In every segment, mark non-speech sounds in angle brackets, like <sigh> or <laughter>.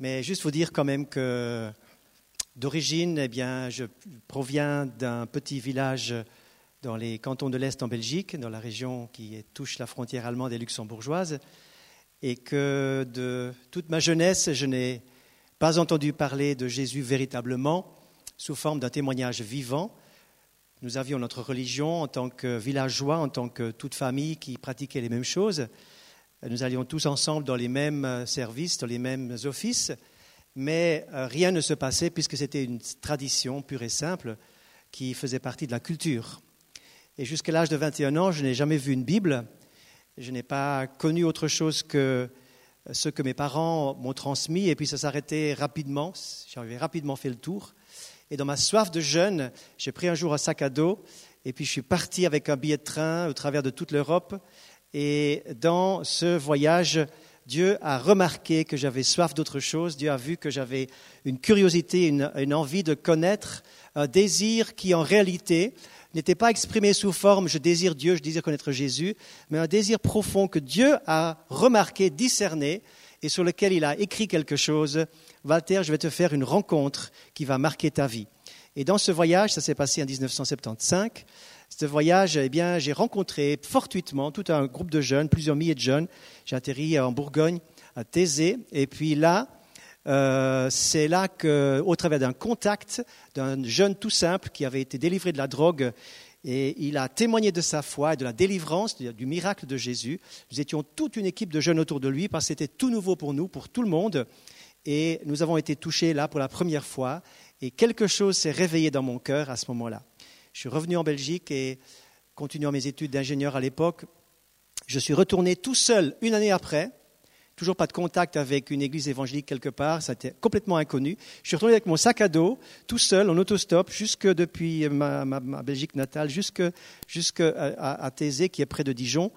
Mais juste vous dire quand même que d'origine, eh bien, je proviens d'un petit village dans les cantons de l'Est en Belgique, dans la région qui touche la frontière allemande et luxembourgeoise, et que de toute ma jeunesse, je n'ai pas entendu parler de Jésus véritablement sous forme d'un témoignage vivant. Nous avions notre religion en tant que villageois, en tant que toute famille qui pratiquait les mêmes choses. Nous allions tous ensemble dans les mêmes services, dans les mêmes offices, mais euh, rien ne se passait puisque c'était une tradition pure et simple qui faisait partie de la culture. Et jusqu'à l'âge de 21 ans, je n'ai jamais vu une Bible, je n'ai pas connu autre chose que ce que mes parents m'ont transmis, et puis ça s'arrêtait rapidement, j'avais rapidement fait le tour. Et dans ma soif de jeûne, j'ai pris un jour un sac à dos et puis je suis parti avec un billet de train au travers de toute l'Europe. Et dans ce voyage, Dieu a remarqué que j'avais soif d'autre chose. Dieu a vu que j'avais une curiosité, une, envie de connaître, un désir qui en réalité n'était pas exprimé sous forme je désire Dieu, je désire connaître Jésus, mais un désir profond que Dieu a remarqué, discerné, et sur lequel il a écrit quelque chose Walter, je vais te faire une rencontre qui va marquer ta vie. Et dans ce voyage, ça s'est passé en 1975, ce voyage, eh bien, j'ai rencontré fortuitement tout un groupe de jeunes, plusieurs milliers de jeunes. J'ai atterri en Bourgogne, à Thésée, et puis là, euh, c'est là qu'au travers d'un contact d'un jeune tout simple qui avait été délivré de la drogue, et il a témoigné de sa foi et de la délivrance, du miracle de Jésus. Nous étions toute une équipe de jeunes autour de lui parce que c'était tout nouveau pour nous, pour tout le monde. Et nous avons été touchés là pour la première fois. Et quelque chose s'est réveillé dans mon cœur à ce moment-là. Je suis revenu en Belgique et, continuant mes études d'ingénieur à l'époque, je suis retourné tout seul une année après. Toujours pas de contact avec une église évangélique quelque part, ça était complètement inconnu. Je suis retourné avec mon sac à dos, tout seul, en autostop, jusque depuis ma, Belgique natale, jusque, jusque à, Thésée, qui est près de Dijon.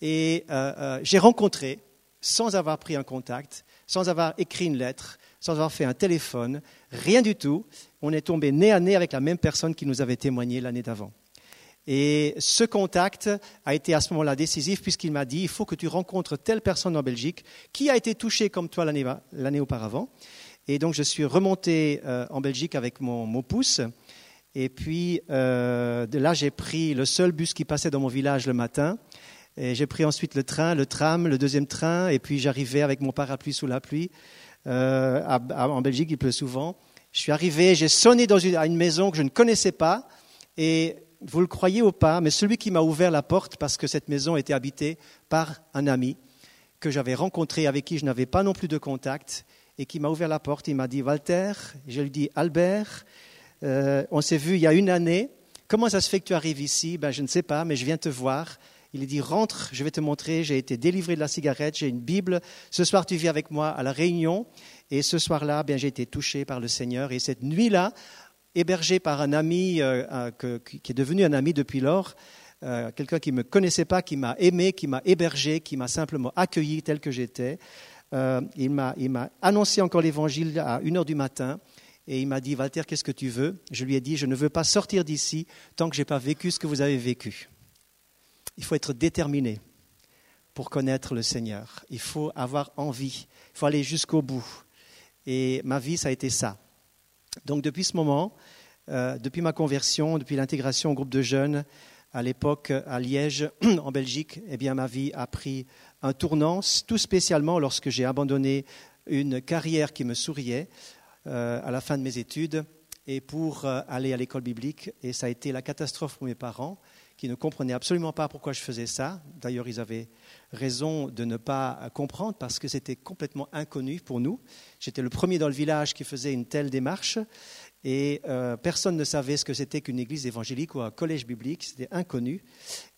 Et euh, euh, j'ai rencontré, sans avoir pris un contact, sans avoir écrit une lettre, sans avoir fait un téléphone, rien du tout. On est tombé nez à nez avec la même personne qui nous avait témoigné l'année d'avant. Et ce contact a été à ce moment-là décisif puisqu'il m'a dit, il faut que tu rencontres telle personne en Belgique qui a été touchée comme toi l'année auparavant. Et donc je suis remonté euh, en Belgique avec mon, pouce. Et puis euh, là, j'ai pris le seul bus qui passait dans mon village le matin. Et j'ai pris ensuite le train, le tram, le deuxième train, et puis j'arrivais avec mon parapluie sous la pluie. Euh, en Belgique, il pleut souvent. Je suis arrivé, j'ai sonné à une maison que je ne connaissais pas, et vous le croyez ou pas, mais celui qui m'a ouvert la porte, parce que cette maison était habitée par un ami que j'avais rencontré, avec qui je n'avais pas non plus de contact, et qui m'a ouvert la porte, il m'a dit Walter, je lui dis Albert, euh, on s'est vu il y a une année, comment ça se fait que tu arrives ici? Ben, Je ne sais pas, mais je viens te voir. Il dit rentre, je vais te montrer, j'ai été délivré de la cigarette, j'ai une Bible. Ce soir, tu viens avec moi à la réunion. Et ce soir-là, bien, j'ai été touché par le Seigneur. Et cette nuit-là, hébergé par un ami euh, euh, qui est devenu un ami depuis lors, euh, quelqu'un qui ne me connaissait pas, qui m'a aimé, qui m'a hébergé, qui m'a simplement accueilli tel que j'étais. il m'a annoncé encore l'évangile à 1 heure du matin. Et il m'a dit, Walter, qu'est-ce que tu veux? Je lui ai dit, je ne veux pas sortir d'ici tant que je n'ai pas vécu ce que vous avez vécu. Il faut être déterminé pour connaître le Seigneur. Il faut avoir envie. Il faut aller jusqu'au bout. Et ma vie, ça a été ça. Donc depuis ce moment, euh, depuis ma conversion, depuis l'intégration au groupe de jeunes, à l'époque à Liège, <clears throat> en Belgique, eh bien ma vie a pris un tournant, tout spécialement lorsque j'ai abandonné une carrière qui me souriait euh, à la fin de mes études et pour euh, aller à l'école biblique. Et ça a été la catastrophe pour mes parents qui ne comprenaient absolument pas pourquoi je faisais ça. D'ailleurs, ils avaient raison de ne pas comprendre parce que c'était complètement inconnu pour nous. J'étais le premier dans le village qui faisait une telle démarche et euh, personne ne savait ce que c'était qu'une église évangélique ou un collège biblique. C'était inconnu.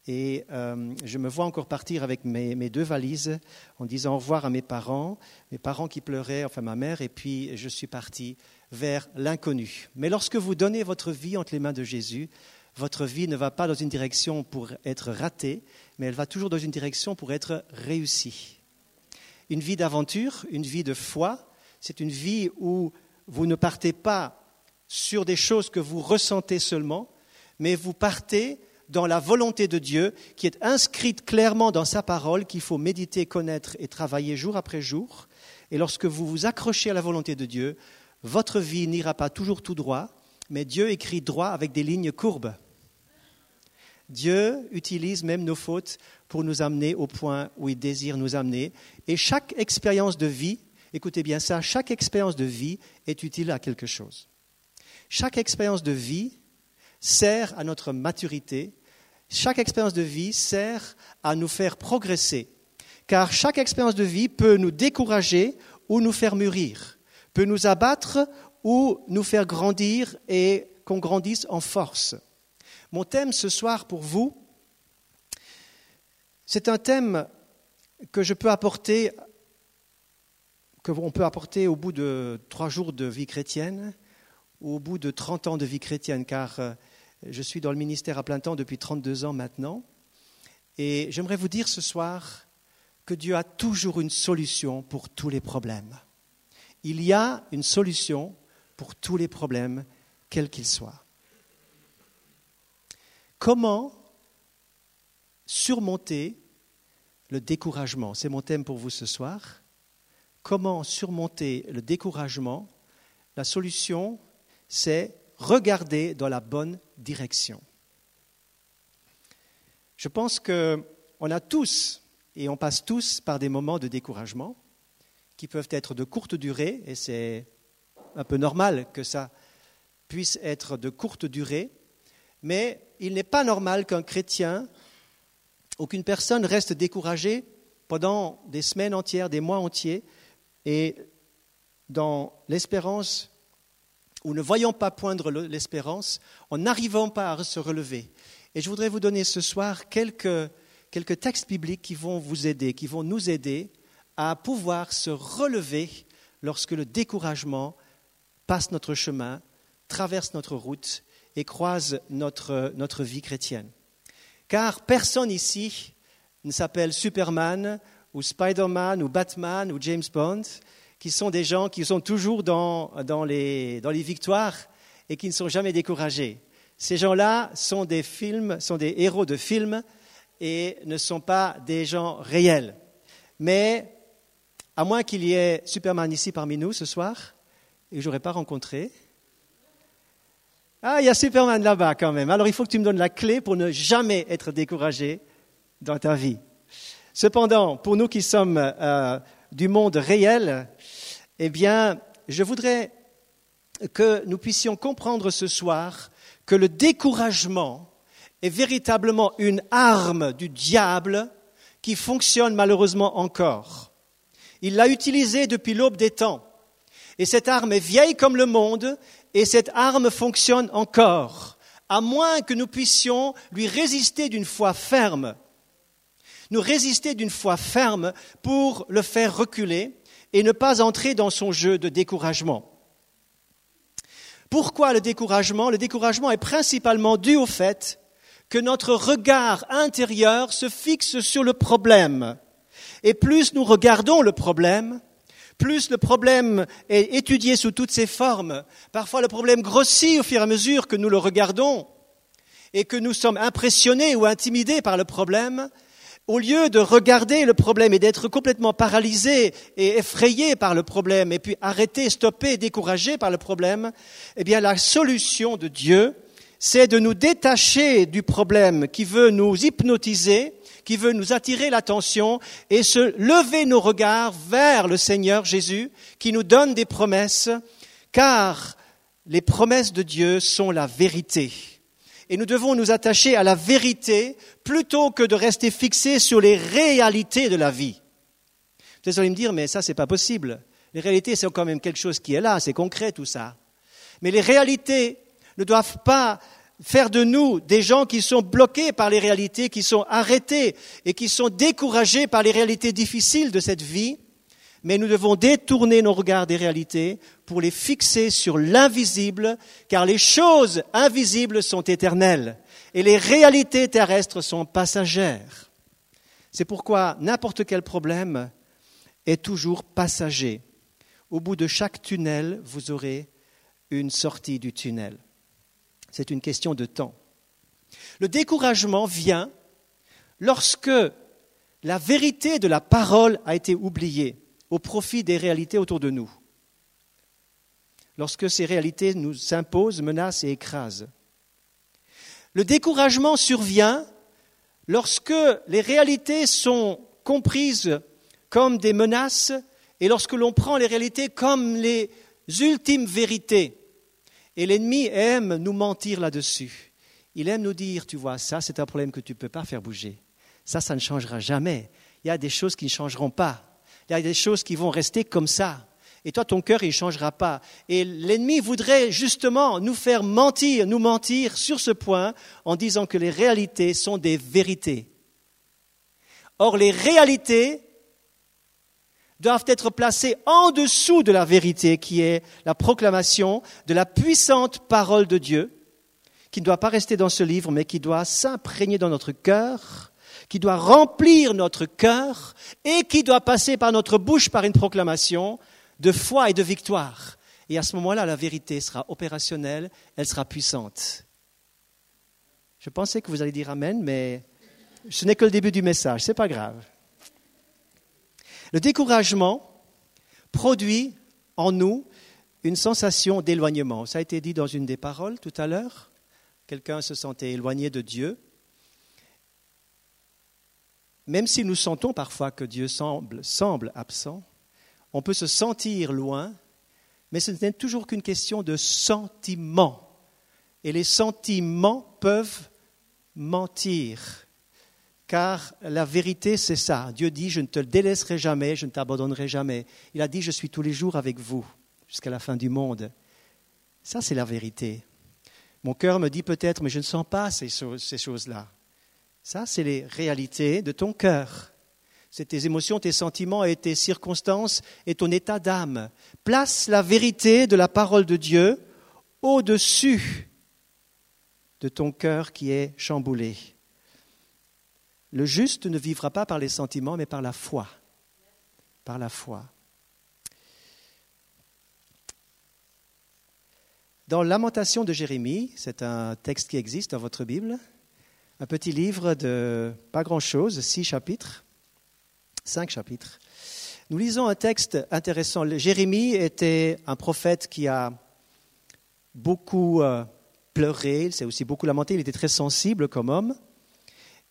Et euh, je me vois encore partir avec mes, mes, deux valises en disant au revoir à mes parents, mes parents qui pleuraient, enfin ma mère, et puis je suis parti vers l'inconnu. Mais lorsque vous donnez votre vie entre les mains de Jésus, votre vie ne va pas dans une direction pour être ratée, mais elle va toujours dans une direction pour être réussie. Une vie d'aventure, une vie de foi, c'est une vie où vous ne partez pas sur des choses que vous ressentez seulement, mais vous partez dans la volonté de Dieu qui est inscrite clairement dans sa parole, qu'il faut méditer, connaître et travailler jour après jour. Et lorsque vous vous accrochez à la volonté de Dieu, votre vie n'ira pas toujours tout droit, mais Dieu écrit droit avec des lignes courbes. Dieu utilise même nos fautes pour nous amener au point où il désire nous amener. Et chaque expérience de vie, écoutez bien ça, chaque expérience de vie est utile à quelque chose. Chaque expérience de vie sert à notre maturité. Chaque expérience de vie sert à nous faire progresser. Car chaque expérience de vie peut nous décourager ou nous faire mûrir, peut nous abattre ou nous faire grandir et qu'on grandisse en force. Mon thème ce soir pour vous, c'est un thème que je peux apporter, que on peut apporter au bout de trois jours de vie chrétienne ou au bout de 30 ans de vie chrétienne, car euh, je suis dans le ministère à plein temps depuis 32 ans maintenant. Et j'aimerais vous dire ce soir que Dieu a toujours une solution pour tous les problèmes. Il y a une solution pour tous les problèmes, quels qu'ils soient. Comment surmonter le découragement? C'est mon thème pour vous ce soir. Comment surmonter le découragement? La solution, c'est regarder dans la bonne direction. Je pense qu'on a tous, et on passe tous par des moments de découragement qui peuvent être de courte durée, et c'est un peu normal que ça puisse être de courte durée, mais il n'est pas normal qu'un chrétien ou qu'une personne reste découragée pendant des semaines entières, des mois entiers, et dans l'espérance, ou ne voyant pas poindre l'espérance, en n'arrivant pas à se relever. Et je voudrais vous donner ce soir quelques, quelques textes bibliques qui vont vous aider, qui vont nous aider à pouvoir se relever lorsque le découragement passe notre chemin, traverse notre route et croise notre, notre vie chrétienne. Car personne ici ne s'appelle Superman ou Spider-Man ou Batman ou James Bond, qui sont des gens qui sont toujours dans, dans, les, dans les victoires et qui ne sont jamais découragés. Ces gens-là sont des films, sont des héros de films et ne sont pas des gens réels. Mais à moins qu'il y ait Superman ici parmi nous ce soir, et je n'aurais pas rencontré, ah, il y a Superman là-bas quand même. Alors il faut que tu me donnes la clé pour ne jamais être découragé dans ta vie. Cependant, pour nous qui sommes euh, du monde réel, eh bien, je voudrais que nous puissions comprendre ce soir que le découragement est véritablement une arme du diable qui fonctionne malheureusement encore. Il l'a utilisée depuis l'aube des temps. Et cette arme est vieille comme le monde et cette arme fonctionne encore, à moins que nous puissions lui résister d'une foi ferme. Nous résister d'une foi ferme pour le faire reculer et ne pas entrer dans son jeu de découragement. Pourquoi le découragement? Le découragement est principalement dû au fait que notre regard intérieur se fixe sur le problème. Et plus nous regardons le problème, plus le problème est étudié sous toutes ses formes, parfois le problème grossit au fur et à mesure que nous le regardons et que nous sommes impressionnés ou intimidés par le problème, au lieu de regarder le problème et d'être complètement paralysés et effrayés par le problème, et puis arrêter, stopper, découragés par le problème, eh bien la solution de Dieu, c'est de nous détacher du problème qui veut nous hypnotiser qui veut nous attirer l'attention et se lever nos regards vers le Seigneur Jésus qui nous donne des promesses, car les promesses de Dieu sont la vérité. Et nous devons nous attacher à la vérité plutôt que de rester fixés sur les réalités de la vie. Vous allez me dire, mais ça, c'est pas possible. Les réalités, c'est quand même quelque chose qui est là, c'est concret tout ça. Mais les réalités ne doivent pas faire de nous des gens qui sont bloqués par les réalités, qui sont arrêtés et qui sont découragés par les réalités difficiles de cette vie, mais nous devons détourner nos regards des réalités pour les fixer sur l'invisible, car les choses invisibles sont éternelles et les réalités terrestres sont passagères. C'est pourquoi n'importe quel problème est toujours passager. Au bout de chaque tunnel, vous aurez une sortie du tunnel. C'est une question de temps. Le découragement vient lorsque la vérité de la parole a été oubliée au profit des réalités autour de nous. Lorsque ces réalités nous imposent, menacent et écrasent. Le découragement survient lorsque les réalités sont comprises comme des menaces et lorsque l'on prend les réalités comme les ultimes vérités. Et l'ennemi aime nous mentir là-dessus. Il aime nous dire, tu vois, ça c'est un problème que tu ne peux pas faire bouger. Ça, ça ne changera jamais. Il y a des choses qui ne changeront pas. Il y a des choses qui vont rester comme ça. Et toi, ton cœur, il ne changera pas. Et l'ennemi voudrait justement nous faire mentir, nous mentir sur ce point en disant que les réalités sont des vérités. Or, les réalités doivent être placées en dessous de la vérité qui est la proclamation de la puissante parole de Dieu, qui ne doit pas rester dans ce livre, mais qui doit s'imprégner dans notre cœur, qui doit remplir notre cœur et qui doit passer par notre bouche par une proclamation de foi et de victoire. Et à ce moment-là, la vérité sera opérationnelle, elle sera puissante. Je pensais que vous allez dire Amen, mais ce n'est que le début du message, ce n'est pas grave. Le découragement produit en nous une sensation d'éloignement. Ça a été dit dans une des paroles tout à l'heure. Quelqu'un se sentait éloigné de Dieu. Même si nous sentons parfois que Dieu semble, semble absent, on peut se sentir loin, mais ce n'est toujours qu'une question de sentiment. Et les sentiments peuvent mentir. Car la vérité, c'est ça. Dieu dit, je ne te délaisserai jamais, je ne t'abandonnerai jamais. Il a dit, je suis tous les jours avec vous jusqu'à la fin du monde. Ça, c'est la vérité. Mon cœur me dit peut-être, mais je ne sens pas ces choses-là. Ça, c'est les réalités de ton cœur c'est tes émotions, tes sentiments et tes circonstances et ton état d'âme. Place la vérité de la parole de Dieu au-dessus de ton cœur qui est chamboulé. Le juste ne vivra pas par les sentiments, mais par la foi. Par la foi. Dans Lamentation de Jérémie, c'est un texte qui existe dans votre Bible, un petit livre de pas grand-chose, six chapitres cinq chapitres. Nous lisons un texte intéressant. Jérémie était un prophète qui a beaucoup euh, pleuré, il s'est aussi beaucoup lamenté, il était très sensible comme homme.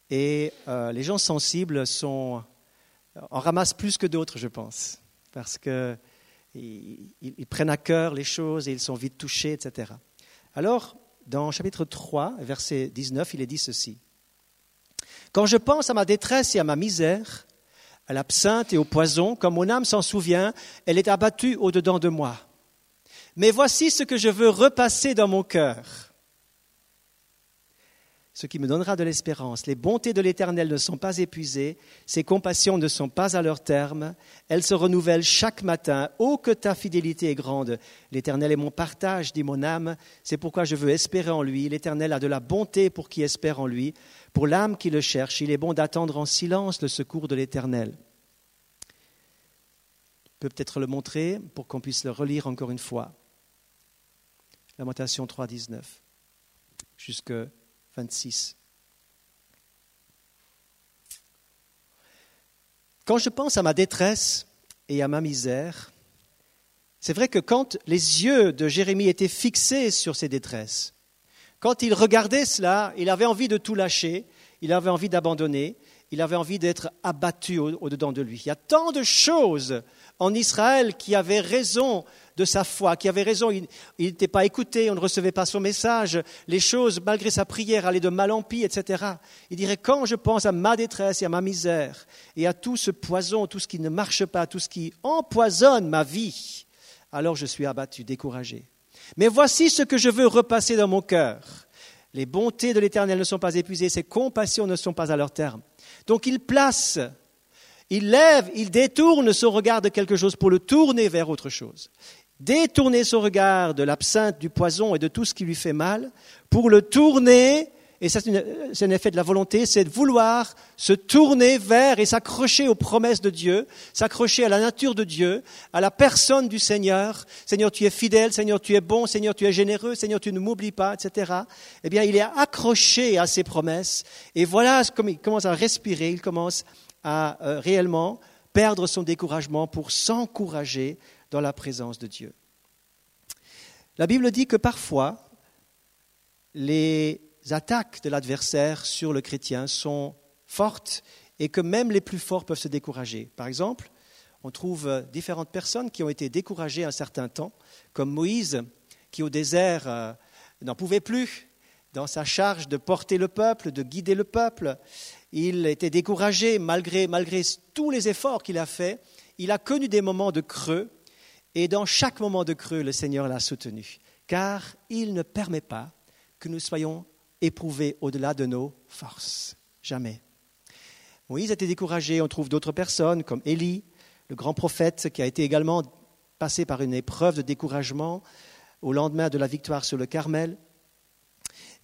Et euh, les gens sensibles sont, euh, en ramassent plus que d'autres, je pense, parce qu'ils ils prennent à cœur les choses et ils sont vite touchés, etc. Alors, dans chapitre 3, verset 19, il est dit ceci. Quand je pense à ma détresse et à ma misère, à l'absinthe et au poison, comme mon âme s'en souvient, elle est abattue au-dedans de moi. Mais voici ce que je veux repasser dans mon cœur, ce qui me donnera de l'espérance. Les bontés de l'Éternel ne sont pas épuisées, ses compassions ne sont pas à leur terme, elles se renouvellent chaque matin. Oh, que ta fidélité est grande. L'Éternel est mon partage, dit mon âme, c'est pourquoi je veux espérer en lui. L'Éternel a de la bonté pour qui espère en lui. Pour l'âme qui le cherche, il est bon d'attendre en silence le secours de l'Éternel. Je peut-être le montrer pour qu'on puisse le relire encore une fois. Lamentation 3, 19 jusque 26. Quand je pense à ma détresse et à ma misère, c'est vrai que quand les yeux de Jérémie étaient fixés sur ses détresses, quand il regardait cela, il avait envie de tout lâcher, il avait envie d'abandonner, il avait envie d'être abattu au-dedans de lui. Il y a tant de choses en Israël qui avaient raison de sa foi, qui avaient raison. Il n'était pas écouté, on ne recevait pas son message. Les choses, malgré sa prière, allaient de mal en pis, etc. Il dirait, quand je pense à ma détresse et à ma misère, et à tout ce poison, tout ce qui ne marche pas, tout ce qui empoisonne ma vie, alors je suis abattu, découragé. Mais voici ce que je veux repasser dans mon cœur. Les bontés de l'Éternel ne sont pas épuisées, ses compassions ne sont pas à leur terme. Donc il place, il lève, il détourne son regard de quelque chose pour le tourner vers autre chose. Détourner son regard de l'absinthe, du poison et de tout ce qui lui fait mal, pour le tourner et c'est un effet de la volonté, c'est de vouloir se tourner vers et s'accrocher aux promesses de Dieu, s'accrocher à la nature de Dieu, à la personne du Seigneur. Seigneur, tu es fidèle, Seigneur, tu es bon, Seigneur, tu es généreux, Seigneur, tu ne m'oublies pas, etc. Eh bien, il est accroché à ces promesses. Et voilà comme il commence à respirer, il commence à euh, réellement perdre son découragement pour s'encourager dans la présence de Dieu. La Bible dit que parfois, les attaques de l'adversaire sur le chrétien sont fortes et que même les plus forts peuvent se décourager. Par exemple, on trouve différentes personnes qui ont été découragées un certain temps, comme Moïse, qui au désert euh, n'en pouvait plus dans sa charge de porter le peuple, de guider le peuple. Il était découragé malgré, malgré tous les efforts qu'il a faits. Il a connu des moments de creux et dans chaque moment de creux, le Seigneur l'a soutenu, car il ne permet pas que nous soyons éprouvés au-delà de nos forces. Jamais. Moïse a été découragé, on trouve d'autres personnes comme Élie, le grand prophète qui a été également passé par une épreuve de découragement au lendemain de la victoire sur le Carmel.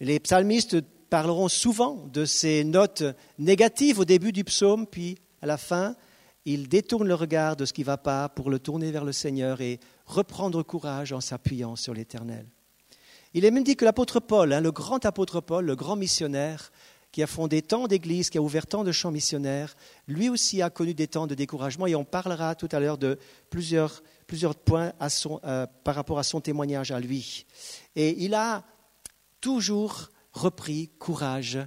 Les psalmistes parleront souvent de ces notes négatives au début du psaume, puis à la fin, ils détournent le regard de ce qui ne va pas pour le tourner vers le Seigneur et reprendre courage en s'appuyant sur l'Éternel. Il est même dit que l'apôtre Paul, hein, le grand apôtre Paul, le grand missionnaire, qui a fondé tant d'églises, qui a ouvert tant de champs missionnaires, lui aussi a connu des temps de découragement et on parlera tout à l'heure de plusieurs, plusieurs points euh, par rapport à son témoignage à lui. Et il a toujours repris courage.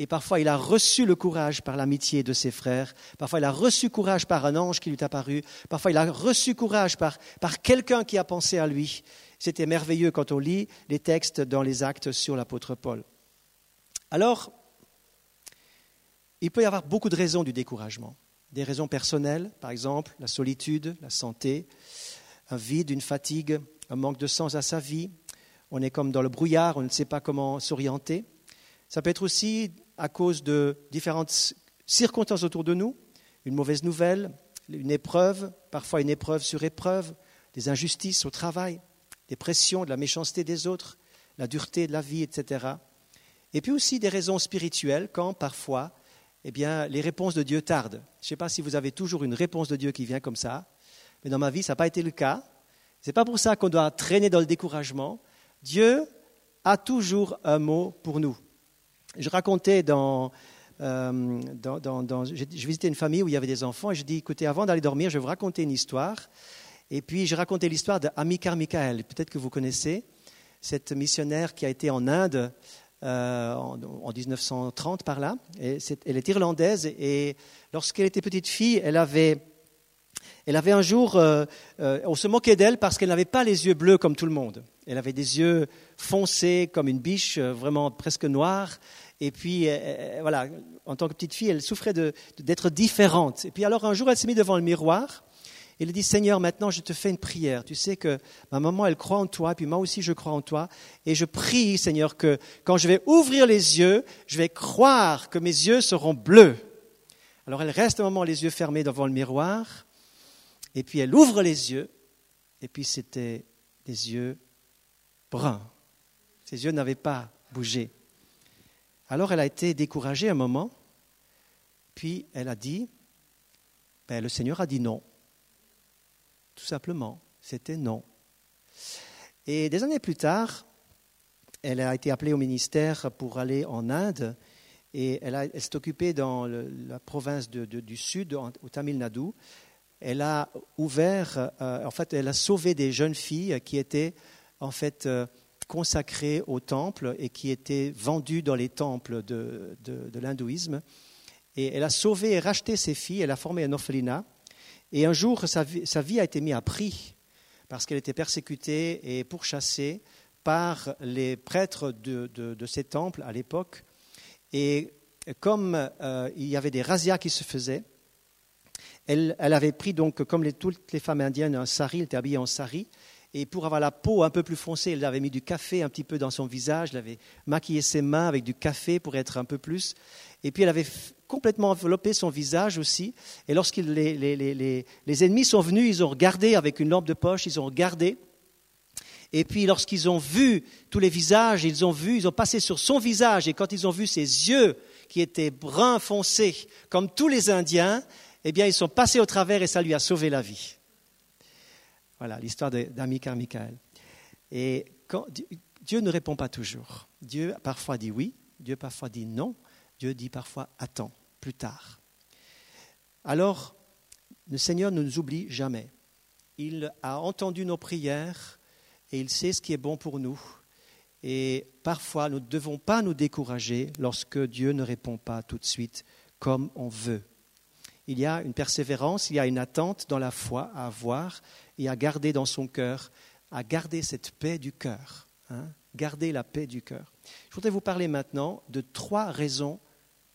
Et parfois, il a reçu le courage par l'amitié de ses frères. Parfois, il a reçu courage par un ange qui lui est apparu. Parfois, il a reçu courage par, par quelqu'un qui a pensé à lui. C'était merveilleux quand on lit les textes dans les actes sur l'apôtre Paul. Alors, il peut y avoir beaucoup de raisons du découragement. Des raisons personnelles, par exemple, la solitude, la santé, un vide, une fatigue, un manque de sens à sa vie, on est comme dans le brouillard, on ne sait pas comment s'orienter. Ça peut être aussi à cause de différentes circonstances autour de nous, une mauvaise nouvelle, une épreuve, parfois une épreuve sur épreuve, des injustices au travail, des pressions, de la méchanceté des autres, la dureté de la vie, etc. Et puis aussi des raisons spirituelles quand parfois eh bien, les réponses de Dieu tardent. Je ne sais pas si vous avez toujours une réponse de Dieu qui vient comme ça, mais dans ma vie, ça n'a pas été le cas. Ce n'est pas pour ça qu'on doit traîner dans le découragement, Dieu a toujours un mot pour nous. Je racontais dans, euh, je visitais une famille où il y avait des enfants et je dis, écoutez, avant d'aller dormir, je vais vous raconter une histoire. Et puis, je racontais l'histoire d'Amikar Michael. Peut-être que vous connaissez cette missionnaire qui a été en Inde euh, en, en, 1930 par là. Et elle est irlandaise et lorsqu'elle était petite fille, elle avait elle avait un jour, euh, euh, on se moquait d'elle parce qu'elle n'avait pas les yeux bleus comme tout le monde. Elle avait des yeux foncés comme une biche, euh, vraiment presque noire. Et puis, voilà, en tant que petite fille, elle souffrait d'être différente. Et puis alors un jour, elle s'est mise devant le miroir. Et elle dit, Seigneur, maintenant je te fais une prière. Tu sais que ma maman, elle croit en toi, puis moi aussi je crois en toi. Et je prie, Seigneur, que quand je vais ouvrir les yeux, je vais croire que mes yeux seront bleus. Alors elle reste un moment les yeux fermés devant le miroir. Et puis elle ouvre les yeux, et puis c'était des yeux bruns. Ses yeux n'avaient pas bougé. Alors elle a été découragée un moment, puis elle a dit, ben, le Seigneur a dit non. Tout simplement, c'était non. Et des années plus tard, elle a été appelée au ministère pour aller en Inde et elle, s'est occupée dans la province du Sud, au Tamil Nadu elle a ouvert, euh, en fait, elle a sauvé des jeunes filles qui étaient en fait euh, consacrées au temple et qui étaient vendues dans les temples de, l'hindouisme. Et elle a sauvé et racheté ces filles, elle a formé un orphelinat. Et un jour, sa vie, a été mise à prix parce qu'elle était persécutée et pourchassée par les prêtres de, ces temples à l'époque. Et comme euh, il y avait des razzias qui se faisaient, elle, avait pris donc, comme toutes les femmes indiennes, un sari, elle était habillée en sari. Et pour avoir la peau un peu plus foncée, elle avait mis du café un petit peu dans son visage, elle avait maquillé ses mains avec du café pour être un peu plus. Et puis elle avait complètement enveloppé son visage aussi. Et lorsque les, les, ennemis sont venus, ils ont regardé avec une lampe de poche, ils ont regardé. Et puis lorsqu'ils ont vu tous les visages, ils ont vu, ils ont passé sur son visage. Et quand ils ont vu ses yeux qui étaient bruns foncés, comme tous les Indiens, eh bien, ils sont passés au travers et ça lui a sauvé la vie. Voilà l'histoire d'Amika Michael. Et Dieu ne répond pas toujours. Dieu parfois dit oui, Dieu parfois dit non, Dieu dit parfois attends, plus tard. Alors, le Seigneur ne nous oublie jamais. Il a entendu nos prières et il sait ce qui est bon pour nous. Et parfois, nous ne devons pas nous décourager lorsque Dieu ne répond pas tout de suite comme on veut. Il y a une persévérance, il y a une attente dans la foi à avoir et à garder dans son cœur, à garder cette paix du cœur. Hein, garder la paix du cœur. Je voudrais vous parler maintenant de trois raisons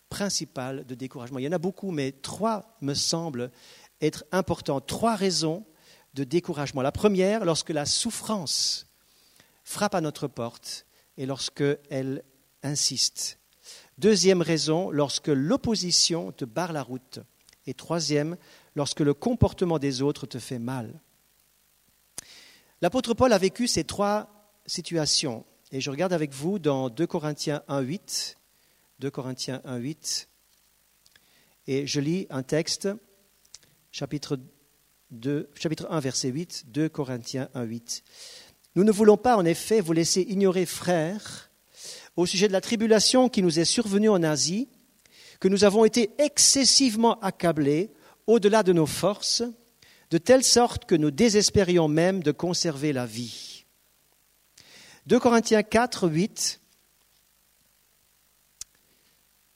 principales de découragement. Il y en a beaucoup, mais trois me semblent être importantes. Trois raisons de découragement. La première, lorsque la souffrance frappe à notre porte et lorsqu'elle insiste. Deuxième raison, lorsque l'opposition te barre la route. Et troisième, lorsque le comportement des autres te fait mal. L'apôtre Paul a vécu ces trois situations. Et je regarde avec vous dans 2 Corinthiens 1.8. 2 Corinthiens 1.8. Et je lis un texte, chapitre, 2, chapitre 1, verset 8, 2 Corinthiens 1.8. Nous ne voulons pas, en effet, vous laisser ignorer, frères, au sujet de la tribulation qui nous est survenue en Asie, que nous avons été excessivement accablés au-delà de nos forces, de telle sorte que nous désespérions même de conserver la vie. 2 Corinthiens 4, 8.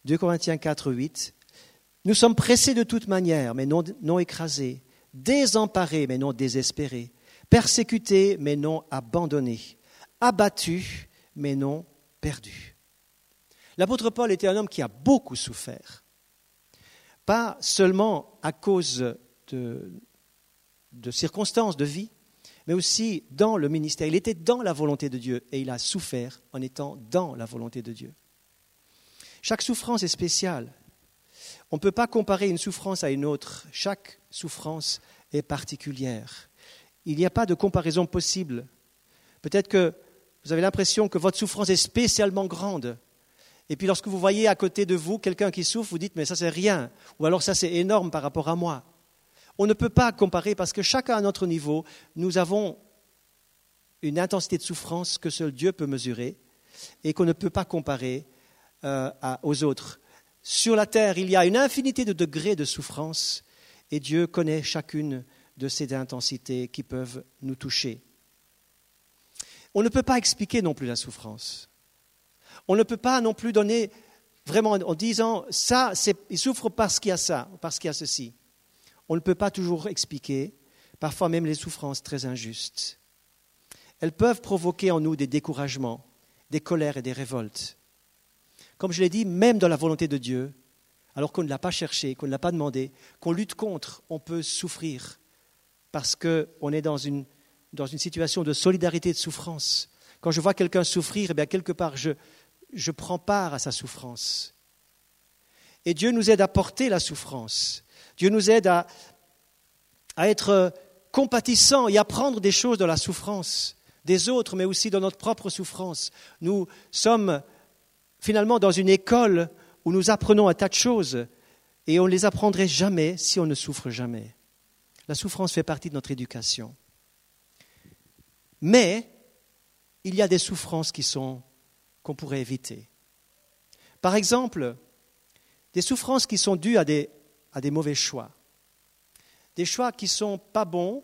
2 Corinthiens 4, 8. Nous sommes pressés de toute manière, mais non écrasés, désemparés, mais non désespérés, persécutés, mais non abandonnés, abattus, mais non perdus. L'apôtre Paul était un homme qui a beaucoup souffert, pas seulement à cause de, circonstances de vie, mais aussi dans le ministère. Il était dans la volonté de Dieu et il a souffert en étant dans la volonté de Dieu. Chaque souffrance est spéciale. On ne peut pas comparer une souffrance à une autre. Chaque souffrance est particulière. Il n'y a pas de comparaison possible. Peut-être que vous avez l'impression que votre souffrance est spécialement grande. Et puis lorsque vous voyez à côté de vous quelqu'un qui souffre, vous dites mais ça c'est rien. Ou alors ça c'est énorme par rapport à moi. On ne peut pas comparer parce que chacun à notre niveau, nous avons une intensité de souffrance que seul Dieu peut mesurer et qu'on ne peut pas comparer euh, aux autres. Sur la terre, il y a une infinité de degrés de souffrance et Dieu connaît chacune de ces intensités qui peuvent nous toucher. On ne peut pas expliquer non plus la souffrance. On ne peut pas non plus donner vraiment en disant ça, il souffre parce qu'il y a ça, parce qu'il y a ceci. On ne peut pas toujours expliquer, parfois même les souffrances très injustes. Elles peuvent provoquer en nous des découragements, des colères et des révoltes. Comme je l'ai dit, même dans la volonté de Dieu, alors qu'on ne l'a pas cherché, qu'on ne l'a pas demandé, qu'on lutte contre, on peut souffrir parce qu'on est dans une, dans une situation de solidarité et de souffrance. Quand je vois quelqu'un souffrir, eh bien quelque part, je, je prends part à sa souffrance. Et Dieu nous aide à porter la souffrance. Dieu nous aide à, être compatissants et à prendre des choses dans la souffrance des autres, mais aussi dans notre propre souffrance. Nous sommes finalement dans une école où nous apprenons un tas de choses et on ne les apprendrait jamais si on ne souffre jamais. La souffrance fait partie de notre éducation. Mais il y a des souffrances qui sont qu'on pourrait éviter. Par exemple, des souffrances qui sont dues à des à des mauvais choix. Des choix qui ne sont pas bons,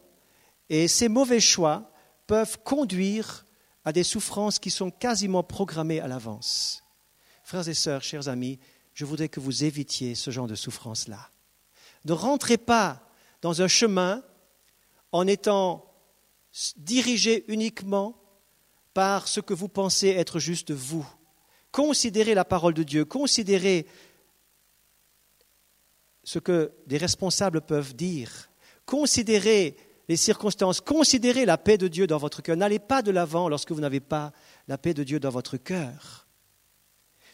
et ces mauvais choix peuvent conduire à des souffrances qui sont quasiment programmées à l'avance. Frères et sœurs, chers amis, je voudrais que vous évitiez ce genre de souffrance-là. Ne rentrez pas dans un chemin en étant dirigé uniquement par ce que vous pensez être juste vous. Considérez la parole de Dieu, considérez ce que des responsables peuvent dire. Considérez les circonstances, considérez la paix de Dieu dans votre cœur. N'allez pas de l'avant lorsque vous n'avez pas la paix de Dieu dans votre cœur.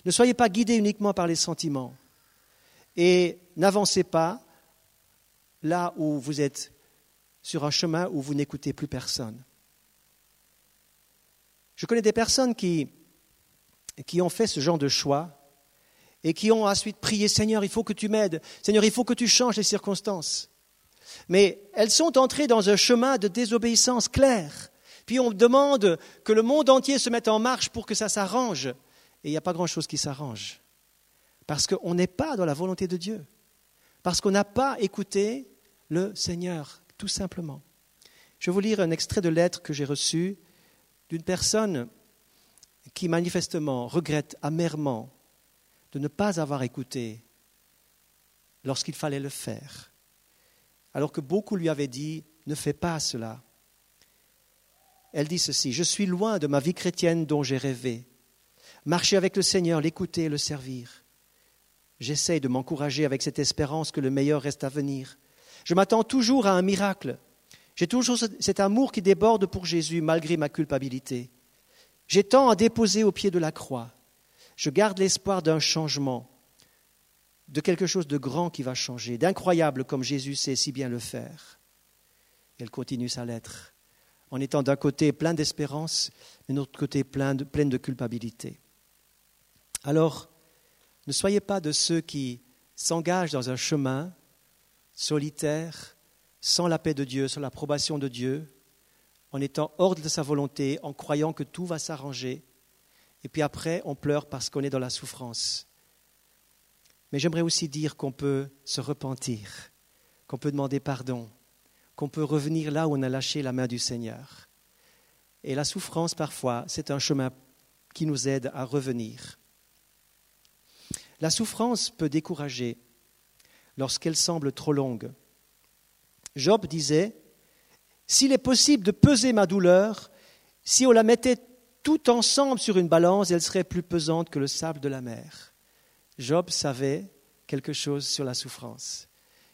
Ne soyez pas guidés uniquement par les sentiments et n'avancez pas là où vous êtes sur un chemin où vous n'écoutez plus personne. Je connais des personnes qui, qui ont fait ce genre de choix et qui ont ensuite prié Seigneur, il faut que tu m'aides, Seigneur, il faut que tu changes les circonstances. Mais elles sont entrées dans un chemin de désobéissance claire. Puis on demande que le monde entier se mette en marche pour que ça s'arrange. Et il n'y a pas grand-chose qui s'arrange. Parce qu'on n'est pas dans la volonté de Dieu. Parce qu'on n'a pas écouté le Seigneur, tout simplement. Je vais vous lire un extrait de lettre que j'ai reçu d'une personne qui manifestement regrette amèrement de ne pas avoir écouté lorsqu'il fallait le faire, alors que beaucoup lui avaient dit ne fais pas cela. Elle dit ceci Je suis loin de ma vie chrétienne dont j'ai rêvé. Marcher avec le Seigneur, l'écouter et le servir. J'essaye de m'encourager avec cette espérance que le meilleur reste à venir. Je m'attends toujours à un miracle. J'ai toujours cet amour qui déborde pour Jésus malgré ma culpabilité. J'ai tant à déposer au pied de la croix. Je garde l'espoir d'un changement, de quelque chose de grand qui va changer, d'incroyable comme Jésus sait si bien le faire. Elle continue sa lettre en étant d'un côté plein d'espérance, et d'un autre côté plein de, pleine de culpabilité. Alors, ne soyez pas de ceux qui s'engagent dans un chemin solitaire, sans la paix de Dieu, sans l'approbation de Dieu, en étant hors de sa volonté, en croyant que tout va s'arranger, et puis après on pleure parce qu'on est dans la souffrance. Mais j'aimerais aussi dire qu'on peut se repentir, qu'on peut demander pardon, qu'on peut revenir là où on a lâché la main du Seigneur. Et la souffrance, parfois, c'est un chemin qui nous aide à revenir. La souffrance peut décourager lorsqu'elle semble trop longue. Job disait, S'il est possible de peser ma douleur, si on la mettait tout ensemble sur une balance, elle serait plus pesante que le sable de la mer. Job savait quelque chose sur la souffrance.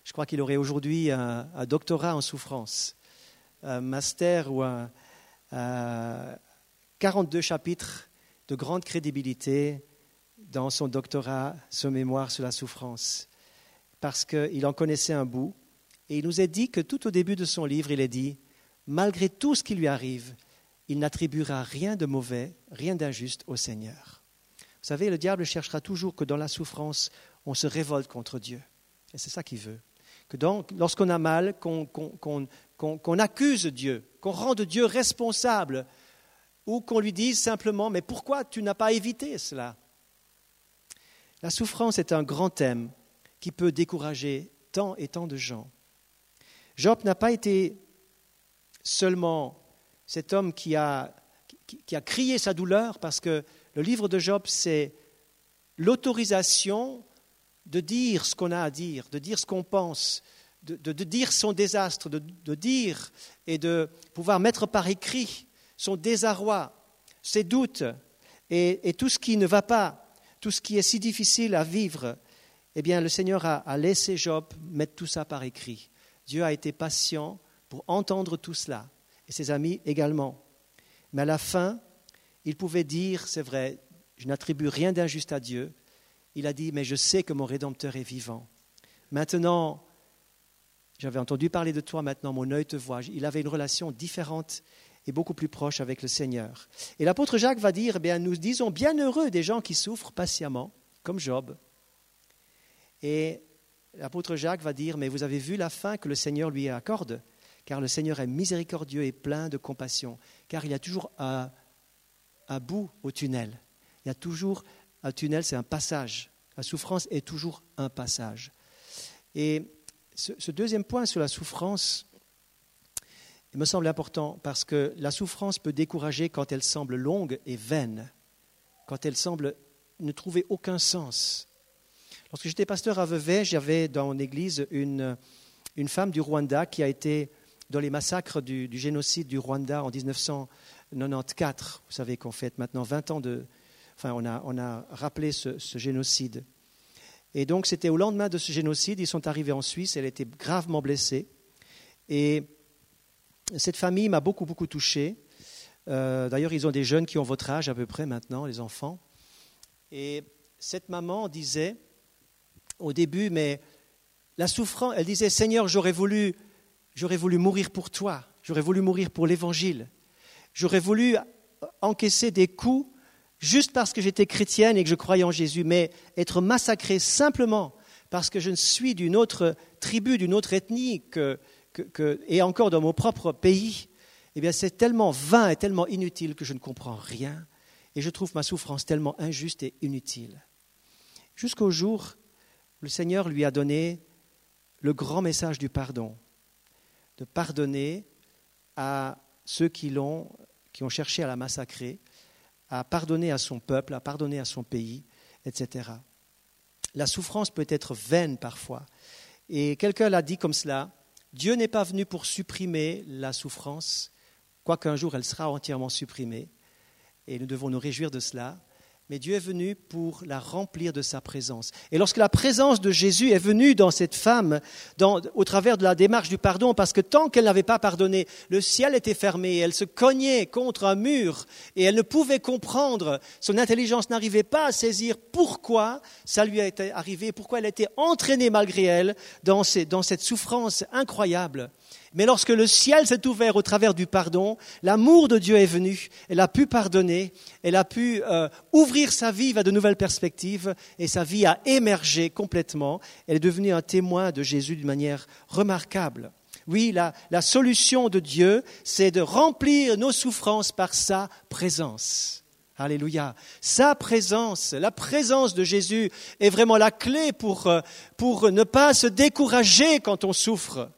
Je crois qu'il aurait aujourd'hui un, doctorat en souffrance, un master ou un, 42 chapitres de grande crédibilité dans son doctorat, son mémoire sur la souffrance, parce qu'il en connaissait un bout. Et il nous a dit que tout au début de son livre, il a dit, malgré tout ce qui lui arrive, il n'attribuera rien de mauvais, rien d'injuste au Seigneur. Vous savez, le diable cherchera toujours que dans la souffrance, on se révolte contre Dieu. Et c'est ça qu'il veut. Que lorsqu'on a mal, qu'on accuse Dieu, qu'on rende Dieu responsable, ou qu'on lui dise simplement, mais pourquoi tu n'as pas évité cela? La souffrance est un grand thème qui peut décourager tant et tant de gens. Job n'a pas été seulement cet homme qui a, a crié sa douleur, parce que le livre de Job, c'est l'autorisation de dire ce qu'on a à dire, de dire ce qu'on pense, de, dire son désastre, de, dire et de pouvoir mettre par écrit son désarroi, ses doutes et tout ce qui ne va pas tout ce qui est si difficile à vivre, eh bien, le Seigneur a, laissé Job mettre tout ça par écrit. Dieu a été patient pour entendre tout cela, et ses amis également. Mais à la fin, il pouvait dire, c'est vrai, je n'attribue rien d'injuste à Dieu. Il a dit, mais je sais que mon Rédempteur est vivant. Maintenant, j'avais entendu parler de toi, maintenant mon œil te voit. Il avait une relation différente et beaucoup plus proche avec le Seigneur. Et l'apôtre Jacques va dire, eh bien, nous disons bienheureux des gens qui souffrent patiemment, comme Job. Et l'apôtre Jacques va dire, mais vous avez vu la fin que le Seigneur lui accorde, car le Seigneur est miséricordieux et plein de compassion, car il y a toujours un, bout au tunnel. Il y a toujours un tunnel, c'est un passage. La souffrance est toujours un passage. Et ce, deuxième point sur la souffrance, me semble important parce que la souffrance peut décourager quand elle semble longue et vaine, quand elle semble ne trouver aucun sens. Lorsque j'étais pasteur à Vevey, j'avais dans mon église une, une, femme du Rwanda qui a été dans les massacres du, génocide du Rwanda en 1994. Vous savez qu'on fait maintenant 20 ans de... Enfin, on a, on a rappelé ce, ce génocide. Et donc, c'était au lendemain de ce génocide, ils sont arrivés en Suisse, elle était gravement blessée. Et cette famille m'a beaucoup, beaucoup touché. Euh, d'ailleurs, ils ont des jeunes qui ont votre âge à peu près maintenant, les enfants. Et cette maman disait au début, mais la souffrance, elle disait, Seigneur, j'aurais voulu, j'aurais voulu mourir pour toi, j'aurais voulu mourir pour l'Évangile, j'aurais voulu encaisser des coups juste parce que j'étais chrétienne et que je croyais en Jésus, mais être massacrée simplement parce que je suis d'une autre tribu, d'une autre ethnie, que, et encore dans mon propre pays, eh bien c'est tellement vain et tellement inutile que je ne comprends rien et je trouve ma souffrance tellement injuste et inutile. Jusqu'au jour le Seigneur lui a donné le grand message du pardon. de pardonner à ceux qui ont cherché à la massacrer, à pardonner à son peuple, à pardonner à son pays, etc. La souffrance peut être vaine parfois. Et quelqu'un l'a dit comme cela, Dieu n'est pas venu pour supprimer la souffrance, quoiqu'un jour elle sera entièrement supprimée, et nous devons nous réjouir de cela, mais Dieu est venu pour la remplir de sa présence. Et lorsque la présence de Jésus est venue dans cette femme, au travers de la démarche du pardon, parce que tant qu'elle n'avait pas pardonné, le ciel était fermé, elle se cognait contre un mur, et elle ne pouvait comprendre, son intelligence n'arrivait pas à saisir pourquoi ça lui été arrivé, pourquoi elle était entraînée malgré elle dans cette souffrance incroyable. Mais lorsque le ciel s'est ouvert au travers du pardon, l'amour de Dieu est venu, elle a pu pardonner, elle a pu euh, ouvrir sa vie à de nouvelles perspectives et sa vie a émergé complètement. Elle est devenue un témoin de Jésus d'une manière remarquable. Oui, la, la solution de Dieu, c'est de remplir nos souffrances par sa présence. Alléluia. Sa présence, la présence de Jésus est vraiment la clé pour, euh, pour ne pas se décourager quand on souffre.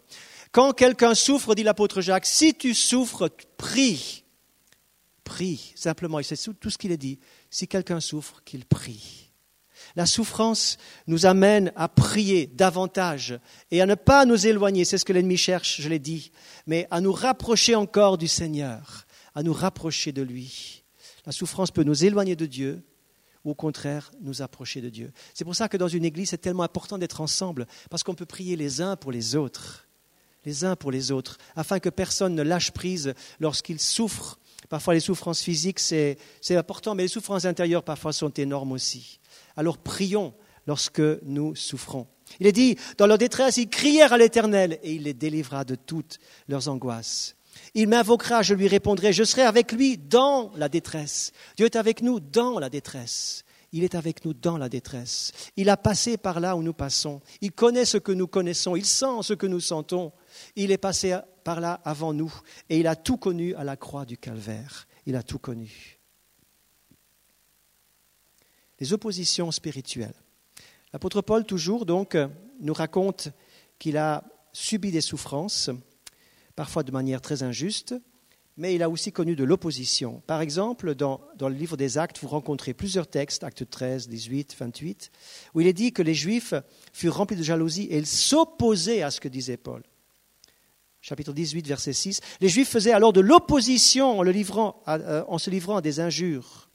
Quand quelqu'un souffre, dit l'apôtre Jacques, si tu souffres, prie. Prie, simplement, et c'est tout ce qu'il est dit. Si quelqu'un souffre, qu'il prie. La souffrance nous amène à prier davantage et à ne pas nous éloigner, c'est ce que l'ennemi cherche, je l'ai dit, mais à nous rapprocher encore du Seigneur, à nous rapprocher de lui. La souffrance peut nous éloigner de Dieu ou au contraire nous approcher de Dieu. C'est pour ça que dans une église, c'est tellement important d'être ensemble, parce qu'on peut prier les uns pour les autres les uns pour les autres, afin que personne ne lâche prise lorsqu'il souffre. Parfois les souffrances physiques, c'est important, mais les souffrances intérieures parfois sont énormes aussi. Alors prions lorsque nous souffrons. Il est dit, dans leur détresse, ils crièrent à l'Éternel et il les délivra de toutes leurs angoisses. Il m'invoquera, je lui répondrai, je serai avec lui dans la détresse. Dieu est avec nous dans la détresse. Il est avec nous dans la détresse. Il a passé par là où nous passons. Il connaît ce que nous connaissons. Il sent ce que nous sentons. Il est passé par là avant nous et il a tout connu à la croix du calvaire. Il a tout connu. Les oppositions spirituelles. L'apôtre Paul, toujours, donc, nous raconte qu'il a subi des souffrances, parfois de manière très injuste, mais il a aussi connu de l'opposition. Par exemple, dans, dans, le livre des Actes, vous rencontrez plusieurs textes, Actes 13, 18, 28, où il est dit que les Juifs furent remplis de jalousie et ils s'opposaient à ce que disait Paul chapitre 18, verset 6. Les Juifs faisaient alors de l'opposition en, euh, en se livrant à des injures.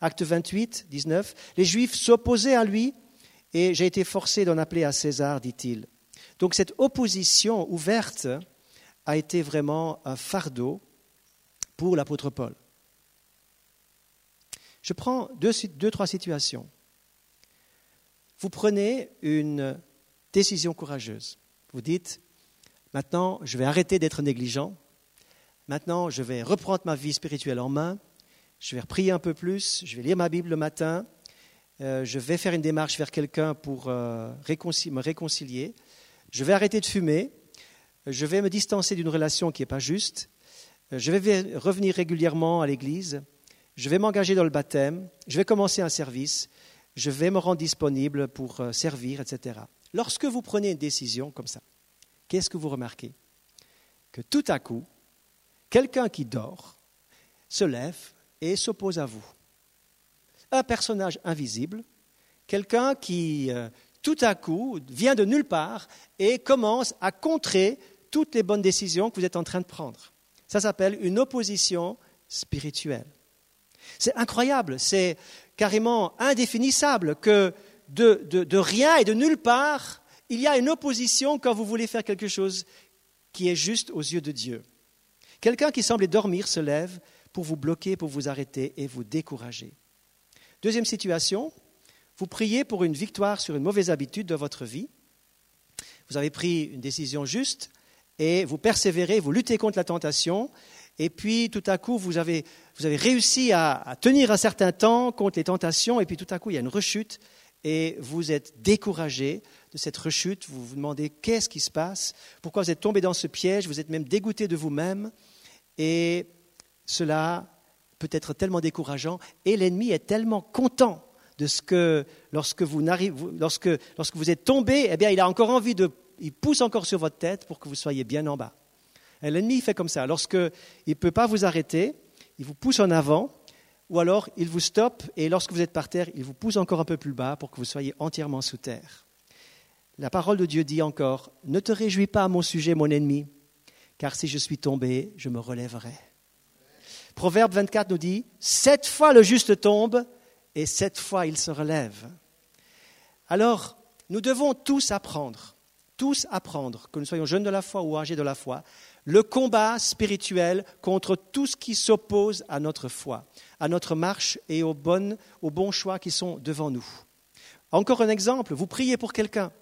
Acte 28, 19. Les Juifs s'opposaient à lui et j'ai été forcé d'en appeler à César, dit-il. Donc cette opposition ouverte a été vraiment un fardeau pour l'apôtre Paul. Je prends deux, deux, trois situations. Vous prenez une décision courageuse. Vous dites, Maintenant, je vais arrêter d'être négligent. Maintenant, je vais reprendre ma vie spirituelle en main. Je vais prier un peu plus. Je vais lire ma Bible le matin. Euh, je vais faire une démarche vers quelqu'un pour euh, me réconcilier. Je vais arrêter de fumer. Je vais me distancer d'une relation qui n'est pas juste. Euh, je vais revenir régulièrement à l'église. Je vais m'engager dans le baptême. Je vais commencer un service. Je vais me rendre disponible pour servir, etc. Lorsque vous prenez une décision comme ça, qu'est-ce que vous remarquez? Que tout à coup, quelqu'un qui dort se lève et s'oppose à vous. Un personnage invisible, quelqu'un qui euh, tout à coup vient de nulle part et commence à contrer toutes les bonnes décisions que vous êtes en train de prendre. Ça s'appelle une opposition spirituelle. C'est incroyable, c'est carrément indéfinissable que de, rien et de nulle part, il y a une opposition quand vous voulez faire quelque chose qui est juste aux yeux de Dieu. Quelqu'un qui semblait dormir se lève pour vous bloquer, pour vous arrêter et vous décourager. Deuxième situation, vous priez pour une victoire sur une mauvaise habitude de votre vie. Vous avez pris une décision juste et vous persévérez, vous luttez contre la tentation. Et puis tout à coup vous avez, vous avez réussi à, tenir un certain temps contre les tentations. Et puis tout à coup il y a une rechute. Et vous êtes découragé, de cette rechute, vous vous demandez qu'est-ce qui se passe, pourquoi vous êtes tombé dans ce piège, vous êtes même dégoûté de vous-même, et cela peut être tellement décourageant, et l'ennemi est tellement content de ce que lorsque vous, lorsque, lorsque vous êtes tombé, eh bien, il a encore envie de, il pousse encore sur votre tête pour que vous soyez bien en bas. L'ennemi fait comme ça. Lorsqu'il ne peut pas vous arrêter, il vous pousse en avant, ou alors il vous stoppe, et lorsque vous êtes par terre, il vous pousse encore un peu plus bas pour que vous soyez entièrement sous terre. La parole de Dieu dit encore, Ne te réjouis pas à mon sujet, mon ennemi, car si je suis tombé, je me relèverai. Proverbe 24 nous dit, Sept fois le juste tombe, et sept fois il se relève. Alors, nous devons tous apprendre, tous apprendre, que nous soyons jeunes de la foi ou âgés de la foi, le combat spirituel contre tout ce qui s'oppose à notre foi, à notre marche et aux, bonnes, bons choix qui sont devant nous. Encore un exemple, vous priez pour quelqu'un,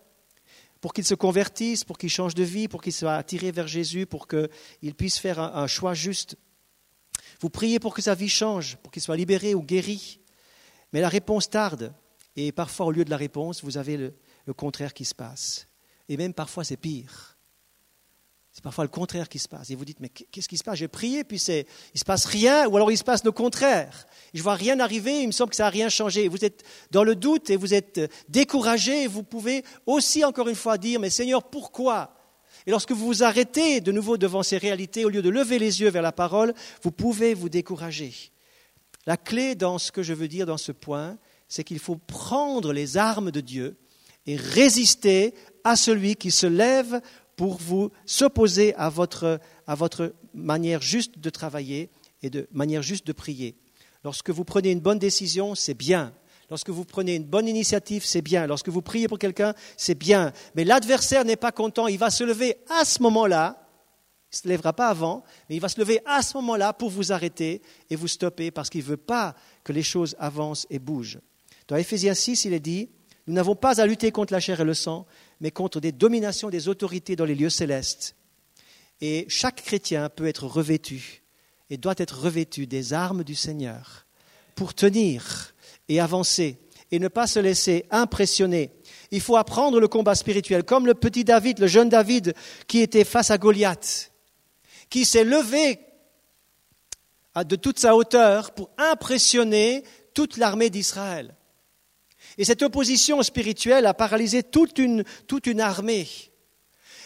pour qu'il se convertisse, pour qu'il change de vie, pour qu'il soit attiré vers Jésus, pour qu'il puisse faire un, choix juste. Vous priez pour que sa vie change, pour qu'il soit libéré ou guéri. Mais la réponse tarde. Et parfois, au lieu de la réponse, vous avez le contraire qui se passe. Et même parfois, c'est pire. C'est parfois le contraire qui se passe. Et vous dites, mais qu'est-ce qui se passe? J'ai prié, puis c'est, il se passe rien, ou alors il se passe le contraire. Je vois rien arriver, il me semble que ça n'a rien changé. Vous êtes dans le doute et vous êtes découragé, et vous pouvez aussi, encore une fois, dire, mais Seigneur, pourquoi? Et lorsque vous vous arrêtez de nouveau devant ces réalités, au lieu de lever les yeux vers la parole, vous pouvez vous décourager. La clé dans ce que je veux dire dans ce point, c'est qu'il faut prendre les armes de Dieu et résister à celui qui se lève pour vous s'opposer à votre, manière juste de travailler et de de prier. Lorsque vous prenez une bonne décision, c'est bien. Lorsque vous prenez une bonne initiative, c'est bien. Lorsque vous priez pour quelqu'un, c'est bien. Mais l'adversaire n'est pas content. Il va se lever à ce moment-là. Il ne se lèvera pas avant, mais il va se lever à ce moment-là pour vous arrêter et vous stopper parce qu'il ne veut pas que les choses avancent et bougent. Dans Ephésiens 6, il est dit, nous n'avons pas à lutter contre la chair et le sang, mais contre des dominations des autorités dans les lieux célestes. Et chaque chrétien peut être revêtu et doit être revêtu des armes du Seigneur pour tenir et avancer et ne pas se laisser impressionner. Il faut apprendre le combat spirituel, comme le petit David, le jeune David qui était face à Goliath, qui s'est levé de toute sa hauteur pour impressionner toute l'armée d'Israël. Et cette opposition spirituelle a paralysé toute une, toute une armée.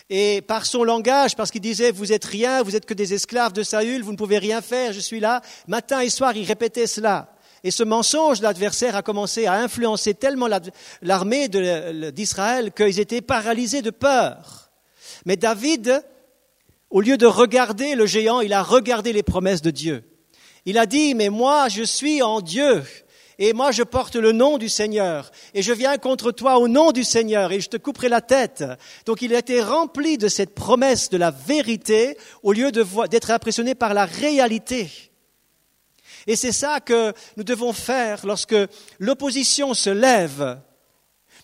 Et par son langage, parce qu'il disait, vous êtes rien, vous êtes que des esclaves de Saül, vous ne pouvez rien faire, je suis là. Matin et soir, il répétait cela. Et ce mensonge, l'adversaire a commencé à influencer tellement l'armée d'Israël qu'ils étaient paralysés de peur. Mais David, au lieu de regarder le géant, il a regardé les promesses de Dieu. Il a dit, mais moi, je suis en Dieu et moi je porte le nom du Seigneur, et je viens contre toi au nom du Seigneur, et je te couperai la tête. Donc il a été rempli de cette promesse de la vérité, au lieu d'être impressionné par la réalité. Et c'est ça que nous devons faire lorsque l'opposition se lève.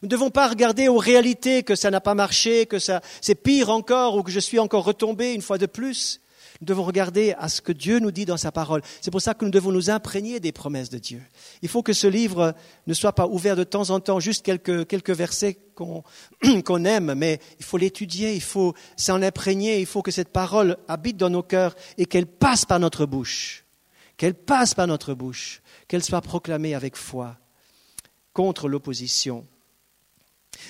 Nous ne devons pas regarder aux réalités que ça n'a pas marché, que c'est pire encore ou que je suis encore retombé une fois de plus. Nous devons regarder à ce que Dieu nous dit dans sa parole. C'est pour ça que nous devons nous imprégner des promesses de Dieu. Il faut que ce livre ne soit pas ouvert de temps en temps, juste quelques, quelques versets qu'on <clears throat> aime, mais il faut l'étudier, il faut s'en imprégner, il faut que cette parole habite dans nos cœurs et qu'elle passe par notre bouche, qu'elle passe par notre bouche, qu'elle soit proclamée avec foi contre l'opposition.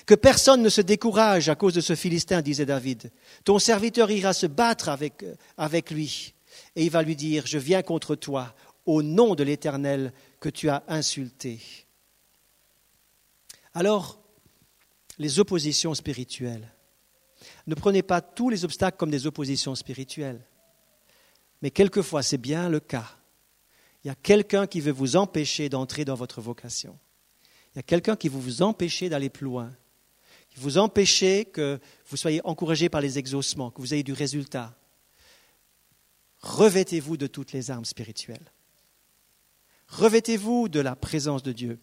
Que personne ne se décourage à cause de ce Philistin, disait David. Ton serviteur ira se battre avec, avec lui et il va lui dire, je viens contre toi au nom de l'Éternel que tu as insulté. Alors, les oppositions spirituelles. Ne prenez pas tous les obstacles comme des oppositions spirituelles. Mais quelquefois, c'est bien le cas. Il y a quelqu'un qui veut vous empêcher d'entrer dans votre vocation. Il y a quelqu'un qui vous empêcher d'aller plus loin, qui vous empêcher que vous soyez encouragé par les exaucements, que vous ayez du résultat. Revêtez-vous de toutes les armes spirituelles. Revêtez-vous de la présence de Dieu.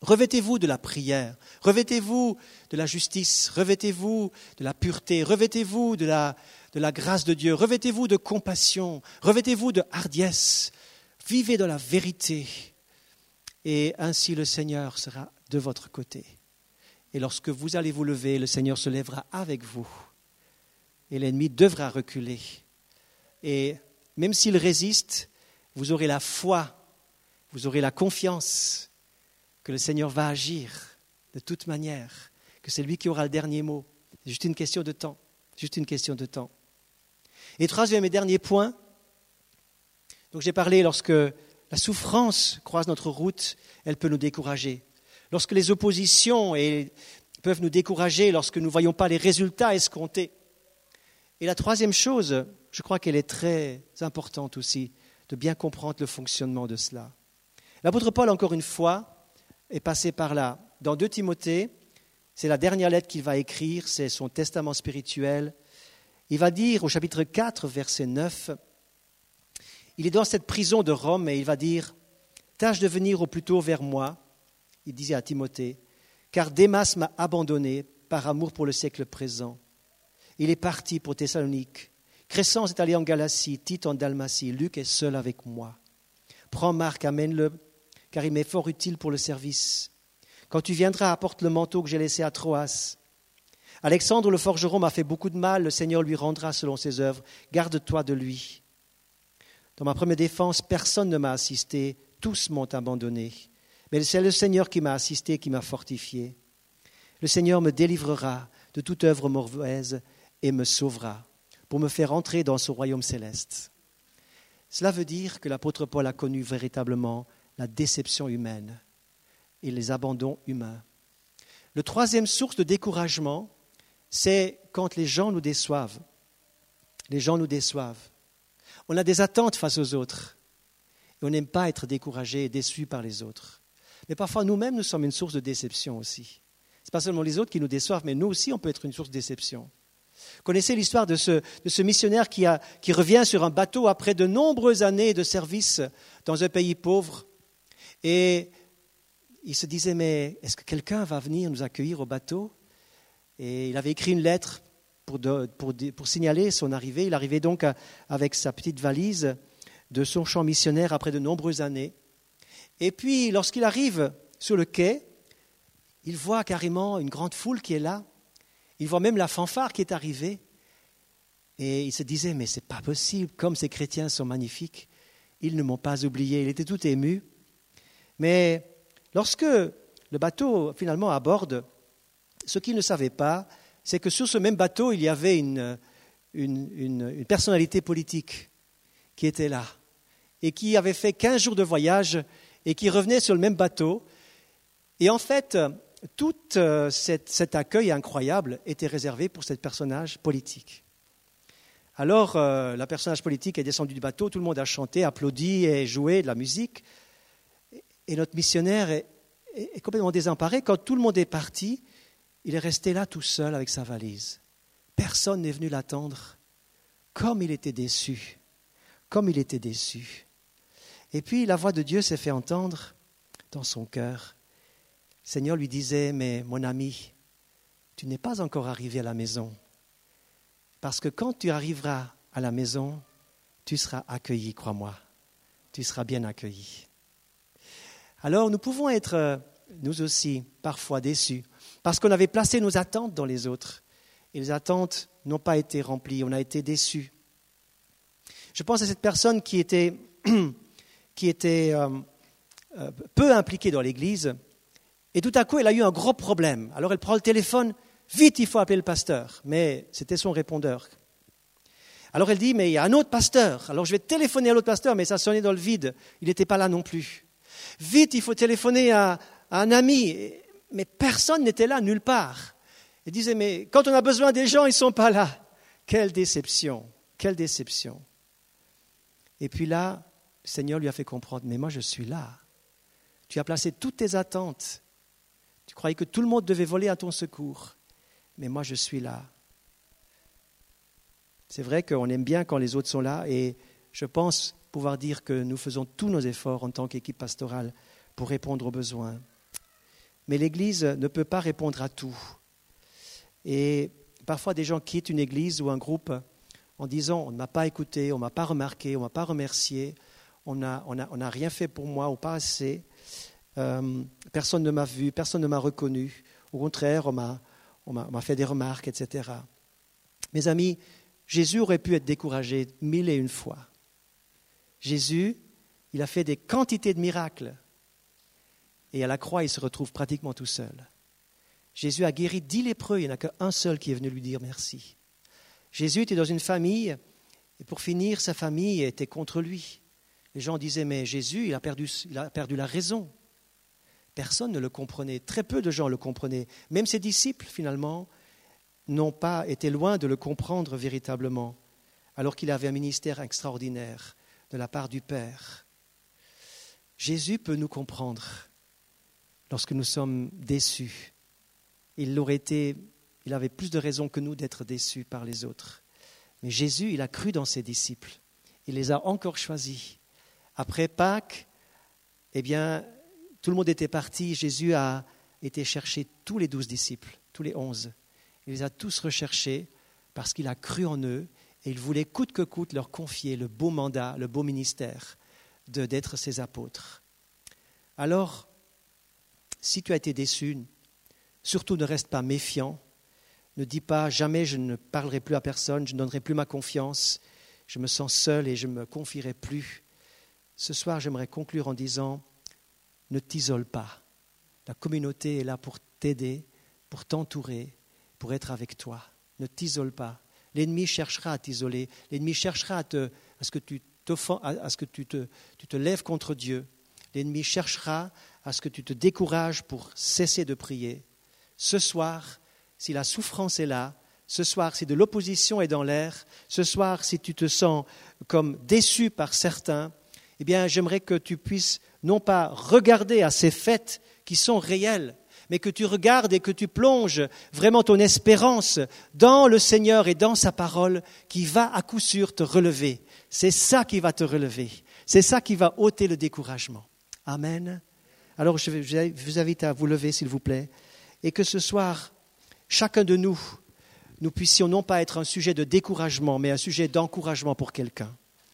Revêtez-vous de la prière. Revêtez-vous de la justice. Revêtez-vous de la pureté. Revêtez-vous de la, de la grâce de Dieu. Revêtez-vous de compassion. Revêtez-vous de hardiesse. Vivez dans la vérité et ainsi le Seigneur sera de votre côté. Et lorsque vous allez vous lever, le Seigneur se lèvera avec vous. Et l'ennemi devra reculer. Et même s'il résiste, vous aurez la foi, vous aurez la confiance que le Seigneur va agir de toute manière, que c'est lui qui aura le dernier mot. C'est juste une question de temps. Juste une question de temps. Et troisième et dernier point, donc j'ai parlé lorsque la souffrance croise notre route, elle peut nous décourager. Lorsque les oppositions peuvent nous décourager, lorsque nous ne voyons pas les résultats escomptés. Et la troisième chose, je crois qu'elle est très importante aussi, de bien comprendre le fonctionnement de cela. L'apôtre Paul, encore une fois, est passé par là. Dans 2 Timothée, c'est la dernière lettre qu'il va écrire, c'est son testament spirituel. Il va dire au chapitre 4, verset 9, il est dans cette prison de Rome et il va dire, tâche de venir au plus tôt vers moi, il disait à Timothée, car Démas m'a abandonné par amour pour le siècle présent. Il est parti pour Thessalonique. Crescence est allé en Galatie, Tite en Dalmatie, Luc est seul avec moi. Prends Marc, amène-le, car il m'est fort utile pour le service. Quand tu viendras, apporte le manteau que j'ai laissé à Troas. Alexandre le forgeron m'a fait beaucoup de mal, le Seigneur lui rendra selon ses œuvres. Garde-toi de lui. Dans ma première défense, personne ne m'a assisté, tous m'ont abandonné. Mais c'est le Seigneur qui m'a assisté, qui m'a fortifié. Le Seigneur me délivrera de toute œuvre mauvaise et me sauvera pour me faire entrer dans ce royaume céleste. Cela veut dire que l'apôtre Paul a connu véritablement la déception humaine et les abandons humains. Le troisième source de découragement, c'est quand les gens nous déçoivent. Les gens nous déçoivent. On a des attentes face aux autres. Et on n'aime pas être découragé et déçu par les autres. Mais parfois, nous-mêmes, nous sommes une source de déception aussi. Ce n'est pas seulement les autres qui nous déçoivent, mais nous aussi, on peut être une source de déception. Connaissez l'histoire de ce, de ce missionnaire qui, a, qui revient sur un bateau après de nombreuses années de service dans un pays pauvre. Et il se disait, mais est-ce que quelqu'un va venir nous accueillir au bateau? Et il avait écrit une lettre pour, signaler son arrivée. Il arrivait donc avec sa petite valise de son champ missionnaire après de nombreuses années. Et puis, lorsqu'il arrive sur le quai, il voit carrément une grande foule qui est là. Il voit même la fanfare qui est arrivée. Et il se disait, mais c'est pas possible, comme ces chrétiens sont magnifiques, ils ne m'ont pas oublié. Il était tout ému. Mais lorsque le bateau finalement aborde, ce qu'il ne savait pas, c'est que sur ce même bateau, il y avait une, une, personnalité politique qui était là et qui avait fait 15 jours de voyage et qui revenait sur le même bateau. Et en fait, tout euh, cet accueil incroyable était réservé pour ce personnage politique. Alors, euh, la personnage politique est descendu du bateau, tout le monde a chanté, applaudi et joué de la musique. Et notre missionnaire est, est complètement désemparé. Quand tout le monde est parti, il est resté là tout seul avec sa valise. Personne n'est venu l'attendre. Comme il était déçu. Comme il était déçu. Et puis la voix de Dieu s'est fait entendre dans son cœur. Le Seigneur lui disait, mais mon ami, tu n'es pas encore arrivé à la maison. Parce que quand tu arriveras à la maison, tu seras accueilli, crois-moi. Tu seras bien accueilli. Alors nous pouvons être, euh, nous aussi, parfois déçus, parce qu'on avait placé nos attentes dans les autres. Et les attentes n'ont pas été remplies, on a été déçus. Je pense à cette personne <clears throat> qui était euh, euh, peu impliquée dans l'Église, et tout à coup, elle a eu un gros problème. Alors elle prend le téléphone, vite, il faut appeler le pasteur. Mais c'était son répondeur. Alors elle dit, mais il y a un autre pasteur. Alors je vais téléphoner à l'autre pasteur, mais ça sonnait dans le vide. Il n'était pas là non plus. Vite, il faut téléphoner à un ami. Mais personne n'était là, nulle part. Elle disait, mais quand on a besoin des gens, ils ne sont pas là. Quelle déception, quelle déception. Et puis là, le Seigneur lui a fait comprendre, mais moi je suis là. Tu as placé toutes tes attentes. Tu croyais que tout le monde devait voler à ton secours. Mais moi je suis là. C'est vrai qu'on aime bien quand les autres sont là et je pense pouvoir dire que nous faisons tous nos efforts en tant qu'équipe pastorale pour répondre aux besoins. Mais l'Église ne peut pas répondre à tout. Et parfois des gens quittent une Église ou un groupe en disant on ne m'a pas écouté, on ne m'a pas remarqué, on ne m'a pas remercié, on n'a rien fait pour moi ou pas assez. Euh, personne ne m'a vu, personne ne m'a reconnu. Au contraire, on m'a fait des remarques, etc. Mes amis, Jésus aurait pu être découragé mille et une fois. Jésus, il a fait des quantités de miracles. Et à la croix, il se retrouve pratiquement tout seul. Jésus a guéri dix lépreux, il n'y en a qu'un seul qui est venu lui dire merci. Jésus était dans une famille Et pour finir, sa famille était contre lui. Les gens disaient, mais Jésus, il a perdu, il a perdu la raison. Personne ne le comprenait, très peu de gens le comprenaient. Même ses disciples, finalement, n'ont pas été loin de le comprendre véritablement, alors qu'il avait un ministère extraordinaire de la part du Père. Jésus peut nous comprendre lorsque nous sommes déçus. Il été, il avait plus de raisons que nous d'être déçus par les autres. Mais Jésus, il a cru dans ses disciples. Il les a encore choisis. Après Pâques, eh bien, tout le monde était parti. Jésus a été chercher tous les douze disciples, tous les onze. Il les a tous recherchés parce qu'il a cru en eux et il voulait coûte que coûte leur confier le beau mandat, le beau ministère de d'être ses apôtres. Alors, si tu as été déçu, surtout ne reste pas méfiant. Ne dis pas jamais je ne parlerai plus à personne, je ne donnerai plus ma confiance, je me sens seul et je ne me confierai plus. Ce soir, j'aimerais conclure en disant ne t'isole pas. La communauté est là pour t'aider, pour t'entourer, pour être avec toi. Ne t'isole pas. L'ennemi cherchera à t'isoler. L'ennemi cherchera à, te, à, ce que, tu, à ce que tu, te, tu te lèves contre Dieu. L'ennemi cherchera à ce que tu te décourages pour cesser de prier. Ce soir, si la souffrance est là, ce soir, si de l'opposition est dans l'air, ce soir, si tu te sens comme déçu par certains, eh bien, j'aimerais que tu puisses non pas regarder à ces fêtes qui sont réelles, mais que tu regardes et que tu plonges vraiment ton espérance dans le Seigneur et dans sa parole qui va à coup sûr te relever. C'est ça qui va te relever. C'est ça qui va ôter le découragement. Amen. Alors je vous invite à vous lever, s'il vous plaît, et que ce soir, chacun de nous, nous puissions non pas être un sujet de découragement, mais un sujet d'encouragement pour quelqu'un.